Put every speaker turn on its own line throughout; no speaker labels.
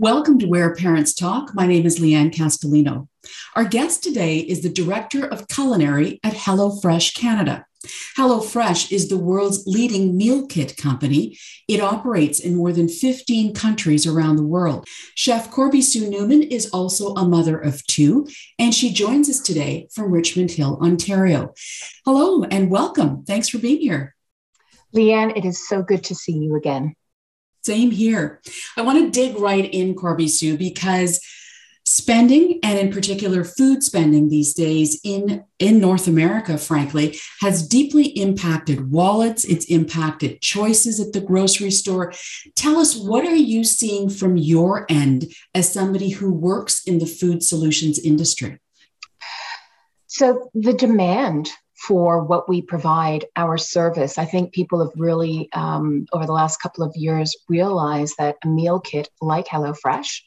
Welcome to Where Parents Talk. My name is Leanne Castellino. Our guest today is the Director of Culinary at HelloFresh Canada. HelloFresh is the world's leading meal kit company. It operates in more than 15 countries around the world. Chef Corby Sue Newman is also a mother of two, and she joins us today from Richmond Hill, Ontario. Hello and welcome. Thanks for being here.
Leanne, it is so good to see you again.
Same here. I want to dig right in, Corby Sue, because spending and in particular food spending these days in in North America frankly has deeply impacted wallets it's impacted choices at the grocery store tell us what are you seeing from your end as somebody who works in the food solutions industry
so the demand for what we provide, our service. I think people have really, um, over the last couple of years, realized that a meal kit like HelloFresh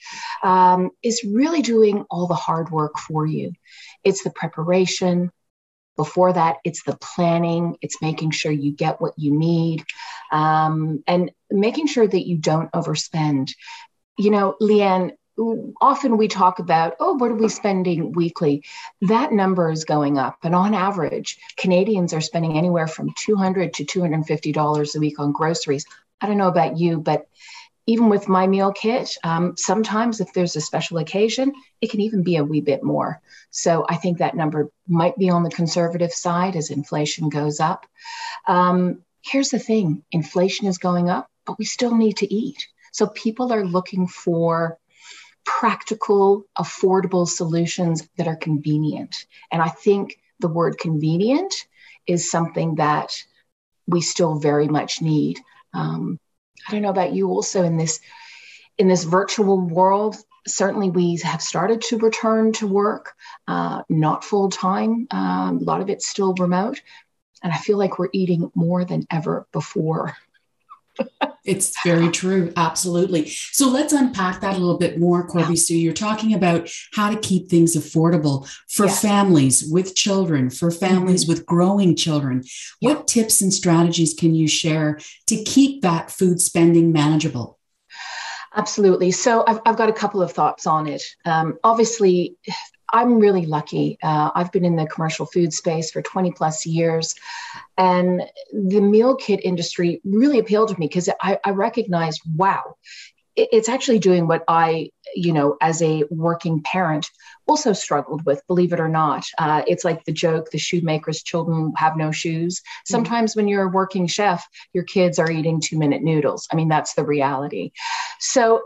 um, is really doing all the hard work for you. It's the preparation. Before that, it's the planning, it's making sure you get what you need, um, and making sure that you don't overspend. You know, Leanne, often we talk about, oh, what are we spending weekly? That number is going up. And on average, Canadians are spending anywhere from 200 to $250 a week on groceries. I don't know about you, but even with my meal kit, um, sometimes if there's a special occasion, it can even be a wee bit more. So I think that number might be on the conservative side as inflation goes up. Um, here's the thing inflation is going up, but we still need to eat. So people are looking for practical, affordable solutions that are convenient. And I think the word convenient is something that we still very much need. Um, I don't know about you also in this in this virtual world. Certainly, we have started to return to work, uh, not full time. Um, a lot of it's still remote, and I feel like we're eating more than ever before.
It's very true. Absolutely. So let's unpack that a little bit more, Corby. Sue. You're talking about how to keep things affordable for yes. families with children, for families mm-hmm. with growing children. Yeah. What tips and strategies can you share to keep that food spending manageable?
Absolutely. So I've, I've got a couple of thoughts on it. Um, obviously, I'm really lucky. Uh, I've been in the commercial food space for 20 plus years, and the meal kit industry really appealed to me because I, I recognized, wow, it's actually doing what I, you know, as a working parent also struggled with, believe it or not. Uh, it's like the joke the shoemaker's children have no shoes. Mm-hmm. Sometimes mm-hmm. when you're a working chef, your kids are eating two minute noodles. I mean, that's the reality. So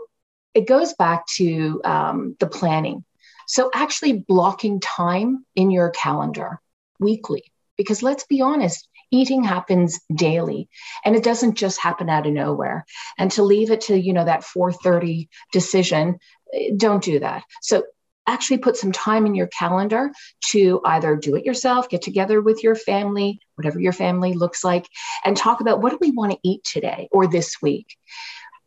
it goes back to um, the planning. So, actually blocking time in your calendar weekly, because let's be honest, eating happens daily and it doesn't just happen out of nowhere. And to leave it to you know that 4:30 decision eh, don't do that. So actually put some time in your calendar to either do it yourself get together with your family whatever your family looks like and talk about what do we want to eat today or this week.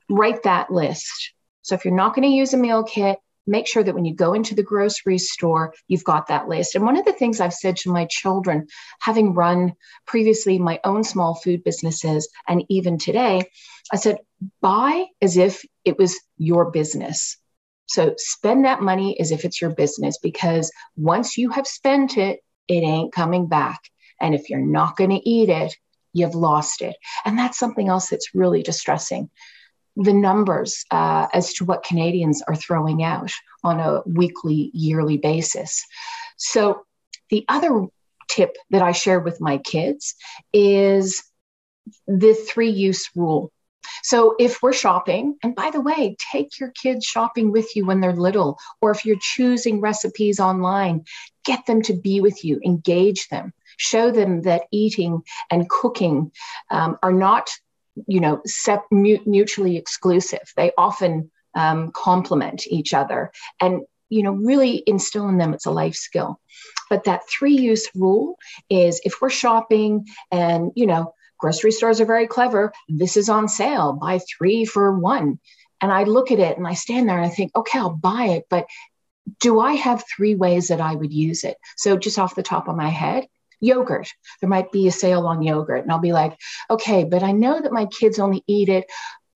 Write that list. So if you're not going to use a meal kit make sure that when you go into the grocery store, you've got that list. And one of the things I've said to my children, having run previously my own small food businesses and even today, I said, buy as if it was your business. So spend that money as if it's your business because once you have spent it, it ain't coming back. And if you're not going to eat it, you've lost it. And that's something else that's really distressing the numbers uh, as to what Canadians are throwing out on a weekly, yearly basis. So, the other tip that I share with my kids is the three use rule. So, if we're shopping, and by the way, take your kids shopping with you when they're little, or if you're choosing recipes online, get them to be with you, engage them, show them that eating and cooking um, are not you know, sep- mutually exclusive. They often um, complement each other and, you know, really instill in them it's a life skill. But that three use rule is if we're shopping and, you know, grocery stores are very clever, this is on sale, buy three for one. And I look at it and I stand there and I think, okay, I'll buy it, but do I have three ways that I would use it? So, just off the top of my head, yogurt. There might be a sale on yogurt. And I'll be like, okay, but I know that my kids only eat it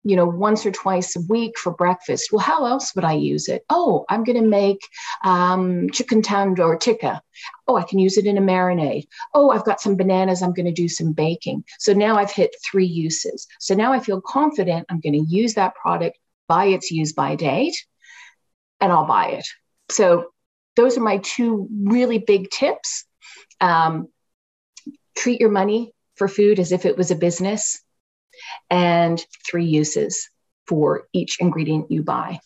you know, once or twice a week for breakfast. Well, how else would I use it? Oh, I'm going to make um, chicken tandoor tikka. Oh, I can use it in a marinade. Oh, I've got some bananas. I'm going to do some baking. So now I've hit three uses. So now I feel confident I'm going to use that product by its use by date and I'll buy it. So those are my two really big tips. Um, treat your money for food as if it was a business and three uses for each ingredient you buy.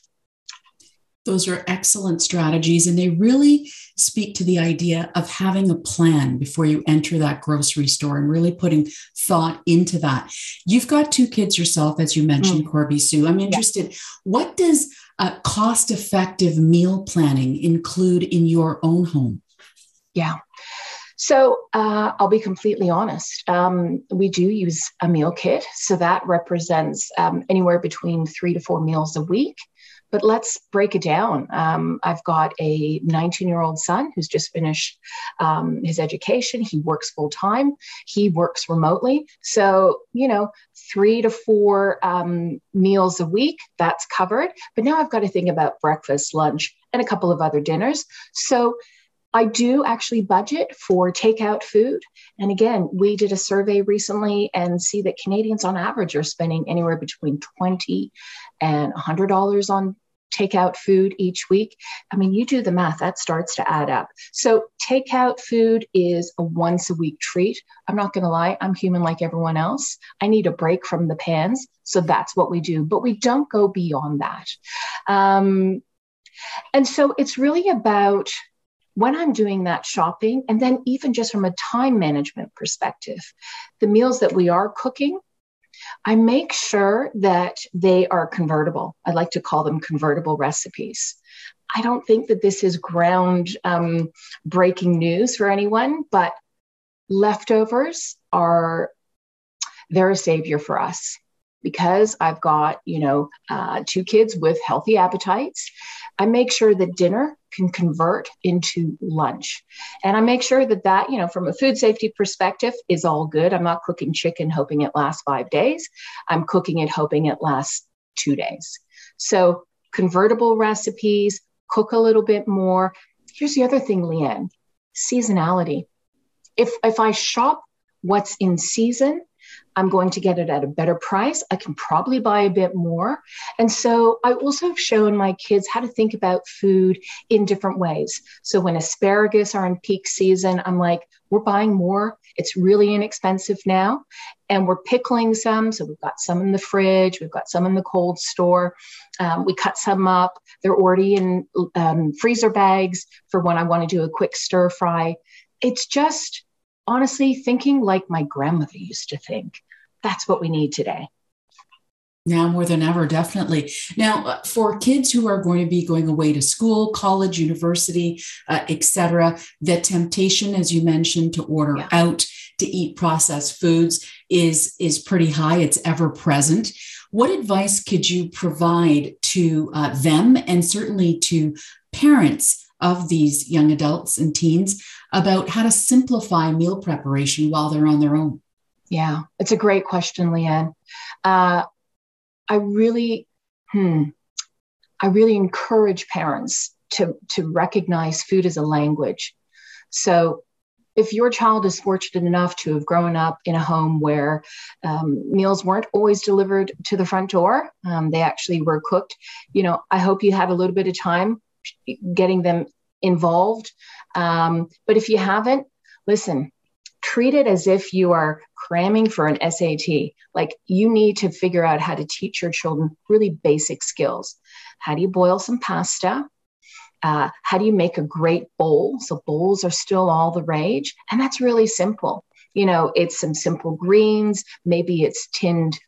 Those are excellent strategies, and they really speak to the idea of having a plan before you enter that grocery store and really putting thought into that. You've got two kids yourself, as you mentioned, mm. Corby Sue. I'm interested. Yeah. What does a cost effective meal planning include in your own home?
Yeah. So uh, I'll be completely honest. Um, we do use a meal kit. So that represents um, anywhere between three to four meals a week. But let's break it down. Um, I've got a 19 year old son who's just finished um, his education. He works full time, he works remotely. So, you know, three to four um, meals a week, that's covered. But now I've got to think about breakfast, lunch, and a couple of other dinners. So, I do actually budget for takeout food. And again, we did a survey recently and see that Canadians on average are spending anywhere between 20 and $100 on takeout food each week. I mean, you do the math, that starts to add up. So, takeout food is a once a week treat. I'm not going to lie, I'm human like everyone else. I need a break from the pans. So, that's what we do. But we don't go beyond that. Um, and so, it's really about when I'm doing that shopping, and then even just from a time management perspective, the meals that we are cooking, I make sure that they are convertible. I like to call them convertible recipes. I don't think that this is ground um, breaking news for anyone, but leftovers are they're a savior for us because I've got, you know, uh, two kids with healthy appetites. I make sure that dinner can convert into lunch. And I make sure that that, you know, from a food safety perspective is all good. I'm not cooking chicken hoping it lasts five days. I'm cooking it hoping it lasts two days. So convertible recipes, cook a little bit more. Here's the other thing, Leanne, seasonality. If, if I shop what's in season, I'm going to get it at a better price. I can probably buy a bit more. And so I also have shown my kids how to think about food in different ways. So when asparagus are in peak season, I'm like, we're buying more. It's really inexpensive now. And we're pickling some. So we've got some in the fridge, we've got some in the cold store. Um, we cut some up. They're already in um, freezer bags for when I want to do a quick stir fry. It's just honestly thinking like my grandmother used to think that's what we need today.
Now more than ever, definitely. Now, uh, for kids who are going to be going away to school, college, university, uh, etc., the temptation, as you mentioned, to order yeah. out to eat processed foods is is pretty high. It's ever present. What advice could you provide to uh, them, and certainly to parents of these young adults and teens, about how to simplify meal preparation while they're on their own?
Yeah, it's a great question, Leanne. Uh, I really, hmm, I really encourage parents to to recognize food as a language. So, if your child is fortunate enough to have grown up in a home where um, meals weren't always delivered to the front door, um, they actually were cooked. You know, I hope you had a little bit of time getting them involved. Um, but if you haven't, listen, treat it as if you are cramming for an SAT. Like you need to figure out how to teach your children really basic skills. How do you boil some pasta? Uh, how do you make a great bowl? So bowls are still all the rage, and that's really simple. You know, it's some simple greens. Maybe it's tinned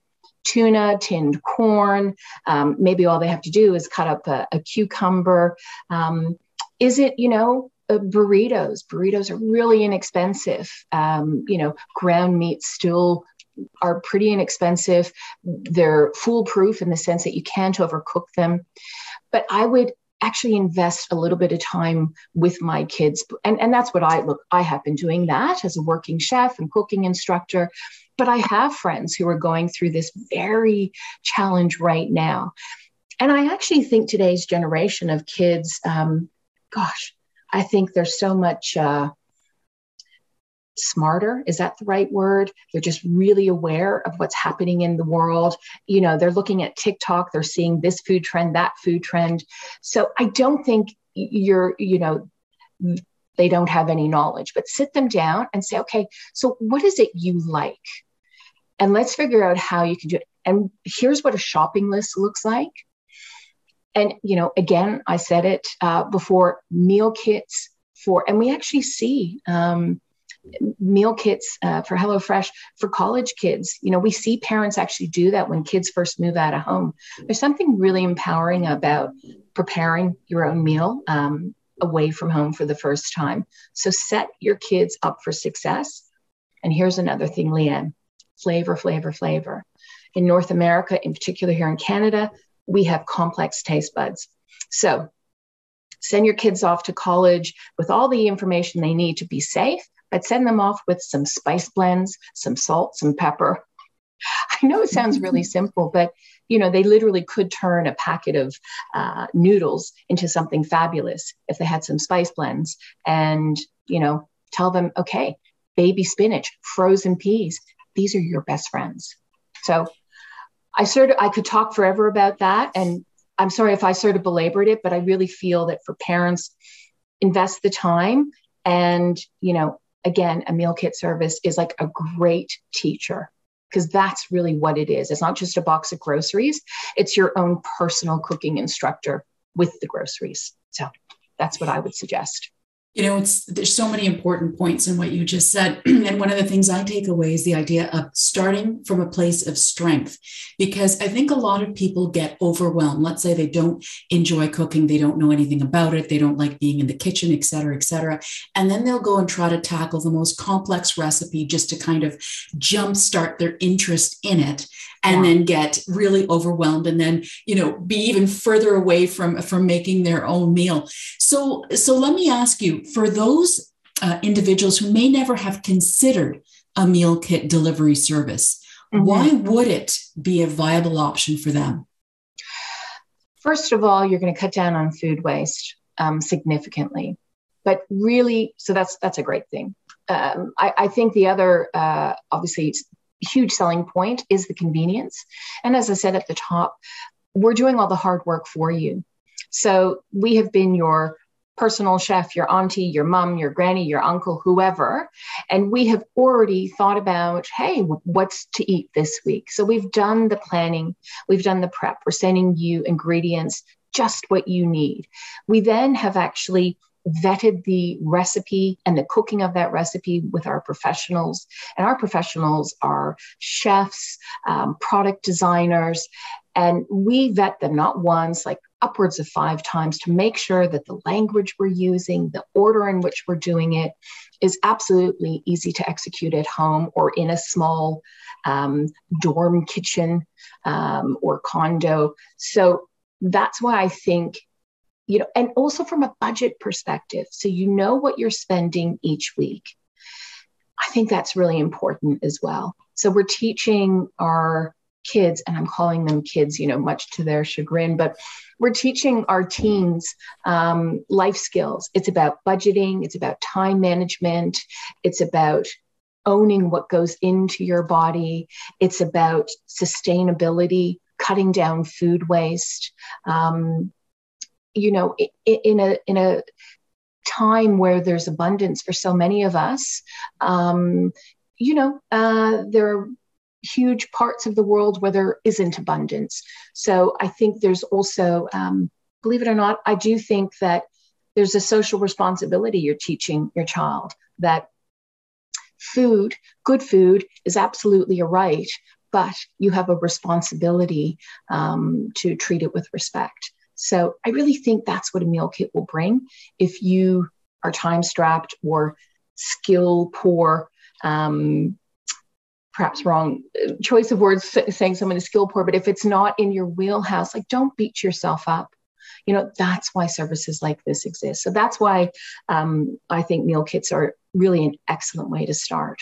tuna, tinned corn. Um, maybe all they have to do is cut up a, a cucumber. Um, is it, you know, uh, burritos. Burritos are really inexpensive. Um, you know, ground meat still are pretty inexpensive. They're foolproof in the sense that you can't overcook them. But I would actually invest a little bit of time with my kids and, and that's what i look i have been doing that as a working chef and cooking instructor but i have friends who are going through this very challenge right now. And i actually think today's generation of kids um, gosh i think there's so much uh, smarter. Is that the right word? They're just really aware of what's happening in the world. You know they're looking at tiktok they're seeing this food trend that food trend. So i don't think you're you know they don't have any knowledge but sit them down and say okay so what is it you like and let's figure out how you can do it and here's what a shopping list looks like and you know again i said it uh, before meal kits for and we actually see um, meal kits uh, for HelloFresh for college kids. You know, we see parents actually do that when kids first move out of home. There's something really empowering about preparing your own meal um, away from home for the first time. So set your kids up for success. And here's another thing, Leanne flavor, flavor, flavor. In North America, in particular here in Canada, we have complex taste buds. So send your kids off to college with all the information they need to be safe I'd send them off with some spice blends, some salt, some pepper. I know it sounds really simple, but you know they literally could turn a packet of uh, noodles into something fabulous if they had some spice blends, and you know tell them, okay, baby spinach, frozen peas, these are your best friends. So I sort of I could talk forever about that, and I'm sorry if I sort of belabored it, but I really feel that for parents, invest the time and you know again, a meal kit service is like a great teacher because that's really what it is. It's not just a box of groceries, it's your own personal cooking instructor with the groceries. So that's what I would suggest
you know it's there's so many important points in what you just said. And one of the things i take away is the idea of starting from a place of strength because i think a lot of people get overwhelmed. Let's say they don't enjoy cooking they don't know anything about it they don't like being in the kitchen et cetera et cetera. And then they'll go and try to tackle the most complex recipe just to kind of jumpstart their interest in it and yeah. then get really overwhelmed and then you know be even further away from from making their own meal so so let me ask you for those uh, individuals who may never have considered a meal kit delivery service mm-hmm. why would it be a viable option for them
first of all you're going to cut down on food waste um, significantly but really so that's that's a great thing um, I, I, think the other uh, obviously huge selling point is the convenience. And as I said at the top, we're doing all the hard work for you. So we have been your personal chef, your auntie, your mom, your granny, your uncle, whoever. And we have already thought about, hey, what's to eat this week? So we've done the planning, we've done the prep, we're sending you ingredients, just what you need. We then have actually vetted the recipe and the cooking of that recipe with our professionals. And our professionals are chefs, um, product designers, and we vet them not once, like upwards of five times to make sure that the language we're using, the order in which we're doing it, is absolutely easy to execute at home or in a small um, dorm kitchen um, or condo. So that's why I think you know, and also from a budget perspective. So you know what you're spending each week. I think that's really important as well. So we're teaching our kids, and I'm calling them kids, you know, much to their chagrin, but we're teaching our teens um, life skills. It's about budgeting, it's about time management, it's about owning what goes into your body, it's about sustainability, cutting down food waste. Um, you know, in a in a time where there's abundance for so many of us, um, you know, uh, there are huge parts of the world where there isn't abundance. So I think there's also, um, believe it or not, I do think that there's a social responsibility you're teaching your child that food, good food, is absolutely a right, but you have a responsibility um, to treat it with respect. So I really think that's what a meal kit will bring. If you are time strapped or skill poor, um, perhaps wrong choice of words saying someone is skill poor, but if it's not in your wheelhouse, like don't beat yourself up. You know, that's why services like this exist. So that's why um, I think meal kits are really an excellent way to start.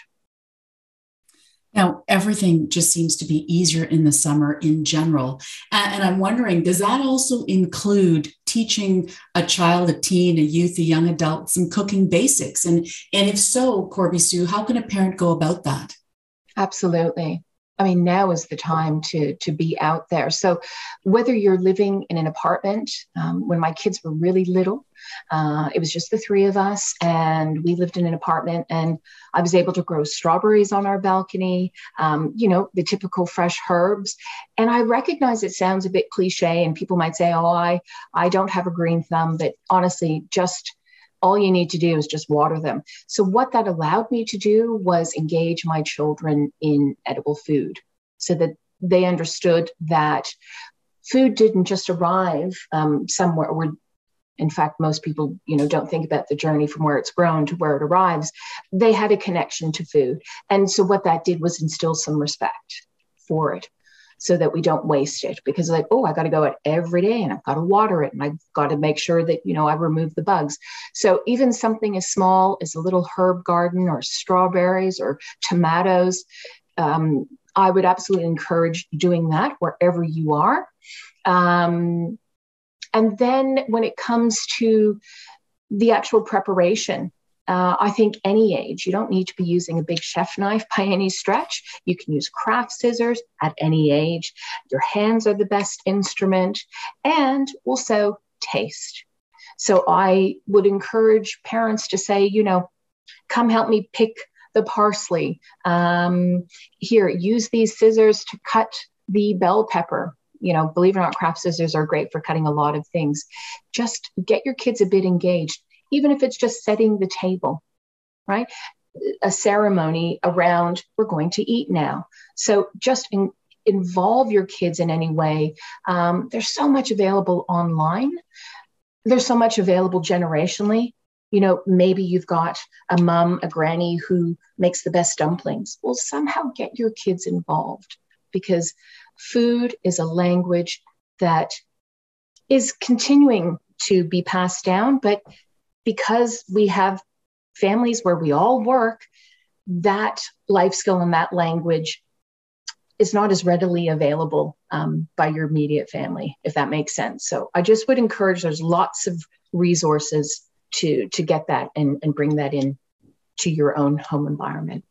Now, everything just seems to be easier in the summer in general. And, I'm wondering, does that also include teaching a child, a teen, a youth, a young adult some cooking basics? And, and if so, Corby Sue, how can a parent go about that?
Absolutely. I mean, now is the time to to be out there. So, whether you're living in an apartment, um, when my kids were really little, uh, it was just the three of us, and we lived in an apartment, and I was able to grow strawberries on our balcony. Um, you know, the typical fresh herbs. And I recognize it sounds a bit cliche, and people might say, "Oh, I I don't have a green thumb," but honestly, just all you need to do is just water them. So, what that allowed me to do was engage my children in edible food so that they understood that food didn't just arrive um, somewhere where in fact most people you know don't think about the journey from where it's grown to where it arrives. They had a connection to food. And so what that did was instill some respect for it so that we don't waste it. Because like oh i got to go out every day and i've got to water it and i've got to make sure that you know i remove the bugs. So even something as small as a little herb garden or strawberries or tomatoes um, i would absolutely encourage doing that wherever you are. Um, and then when it comes to the actual preparation uh, I think any age, you don't need to be using a big chef knife by any stretch. You can use craft scissors at any age. Your hands are the best instrument, and also taste. So I would encourage parents to say, you know, come help me pick the parsley. Um, here, use these scissors to cut the bell pepper. You know, believe it or not, craft scissors are great for cutting a lot of things. Just get your kids a bit engaged even if it's just setting the table, right? A ceremony around, we're going to eat now. So just in, involve your kids in any way. Um, there's so much available online, there's so much available generationally. You know, maybe you've got a mom, a granny who makes the best dumplings. Well, somehow get your kids involved because food is a language that is continuing to be passed down, but because we have families where we all work, that life skill and that language is not as readily available um, by your immediate family, if that makes sense. So I just would encourage there's lots of resources to to get that and, and bring that in to your own home environment.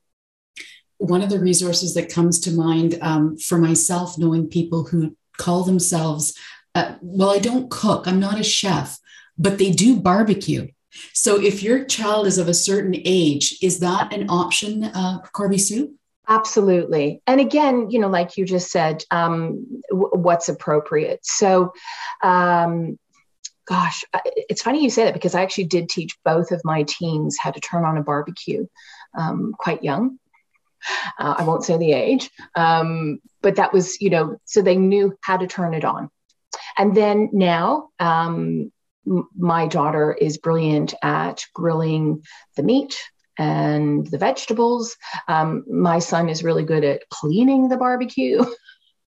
One of the resources that comes to mind um, for myself, knowing people who call themselves, uh, well, I don't cook, I'm not a chef, but they do barbecue. So if your child is of a certain age, is that an option, uh, Corby Sue?
Absolutely. And again, you know, like you just said, um, w- what's appropriate. So, um, gosh, it's funny you say that because I actually did teach both of my teens how to turn on a barbecue um, quite young. Uh, I won't say the age, um, but that was, you know, so they knew how to turn it on. And then now, um, my daughter is brilliant at grilling the meat and the vegetables. Um, my son is really good at cleaning the barbecue.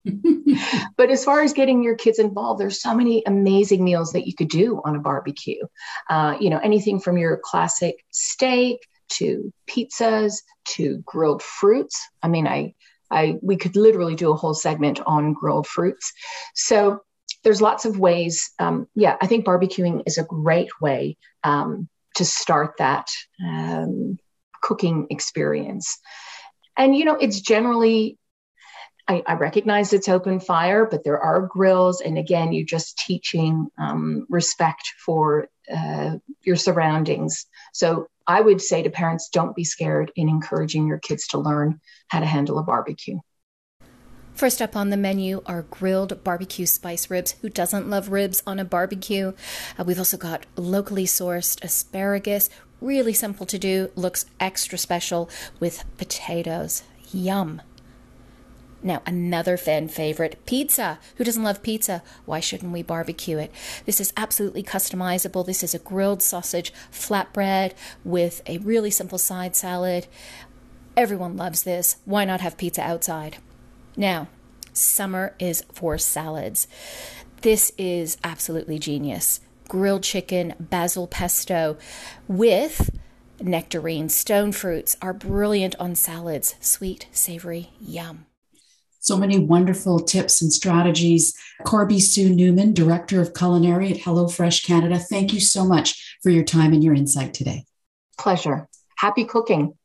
but as far as getting your kids involved, there's so many amazing meals that you could do on a barbecue. Uh, you know, anything from your classic steak to pizzas to grilled fruits. I mean, I, I, we could literally do a whole segment on grilled fruits. So there's lots of ways. Um, yeah, I think barbecuing is a great way um, to start that um, cooking experience. And, you know, it's generally, I, I, recognize it's open fire, but there are grills. And again, you're just teaching um, respect for uh, your surroundings. So I would say to parents, don't be scared in encouraging your kids to learn how to handle a barbecue.
First up on the menu are grilled barbecue spice ribs. Who doesn't love ribs on a barbecue? Uh, we've also got locally sourced asparagus. Really simple to do, looks extra special with potatoes. Yum. Now, another fan favorite, pizza. Who doesn't love pizza? Why shouldn't we barbecue it? This is absolutely customizable. This is a grilled sausage flatbread with a really simple side salad. Everyone loves this. Why not have pizza outside? Now, summer is for salads.
This is absolutely genius. Grilled chicken, basil pesto with nectarines, stone fruits are brilliant on salads. Sweet, savory, yum.
So many wonderful tips and strategies. Corby Sue Newman, Director of Culinary at HelloFresh Canada, thank you so much for your time and your insight today.
Pleasure. Happy cooking.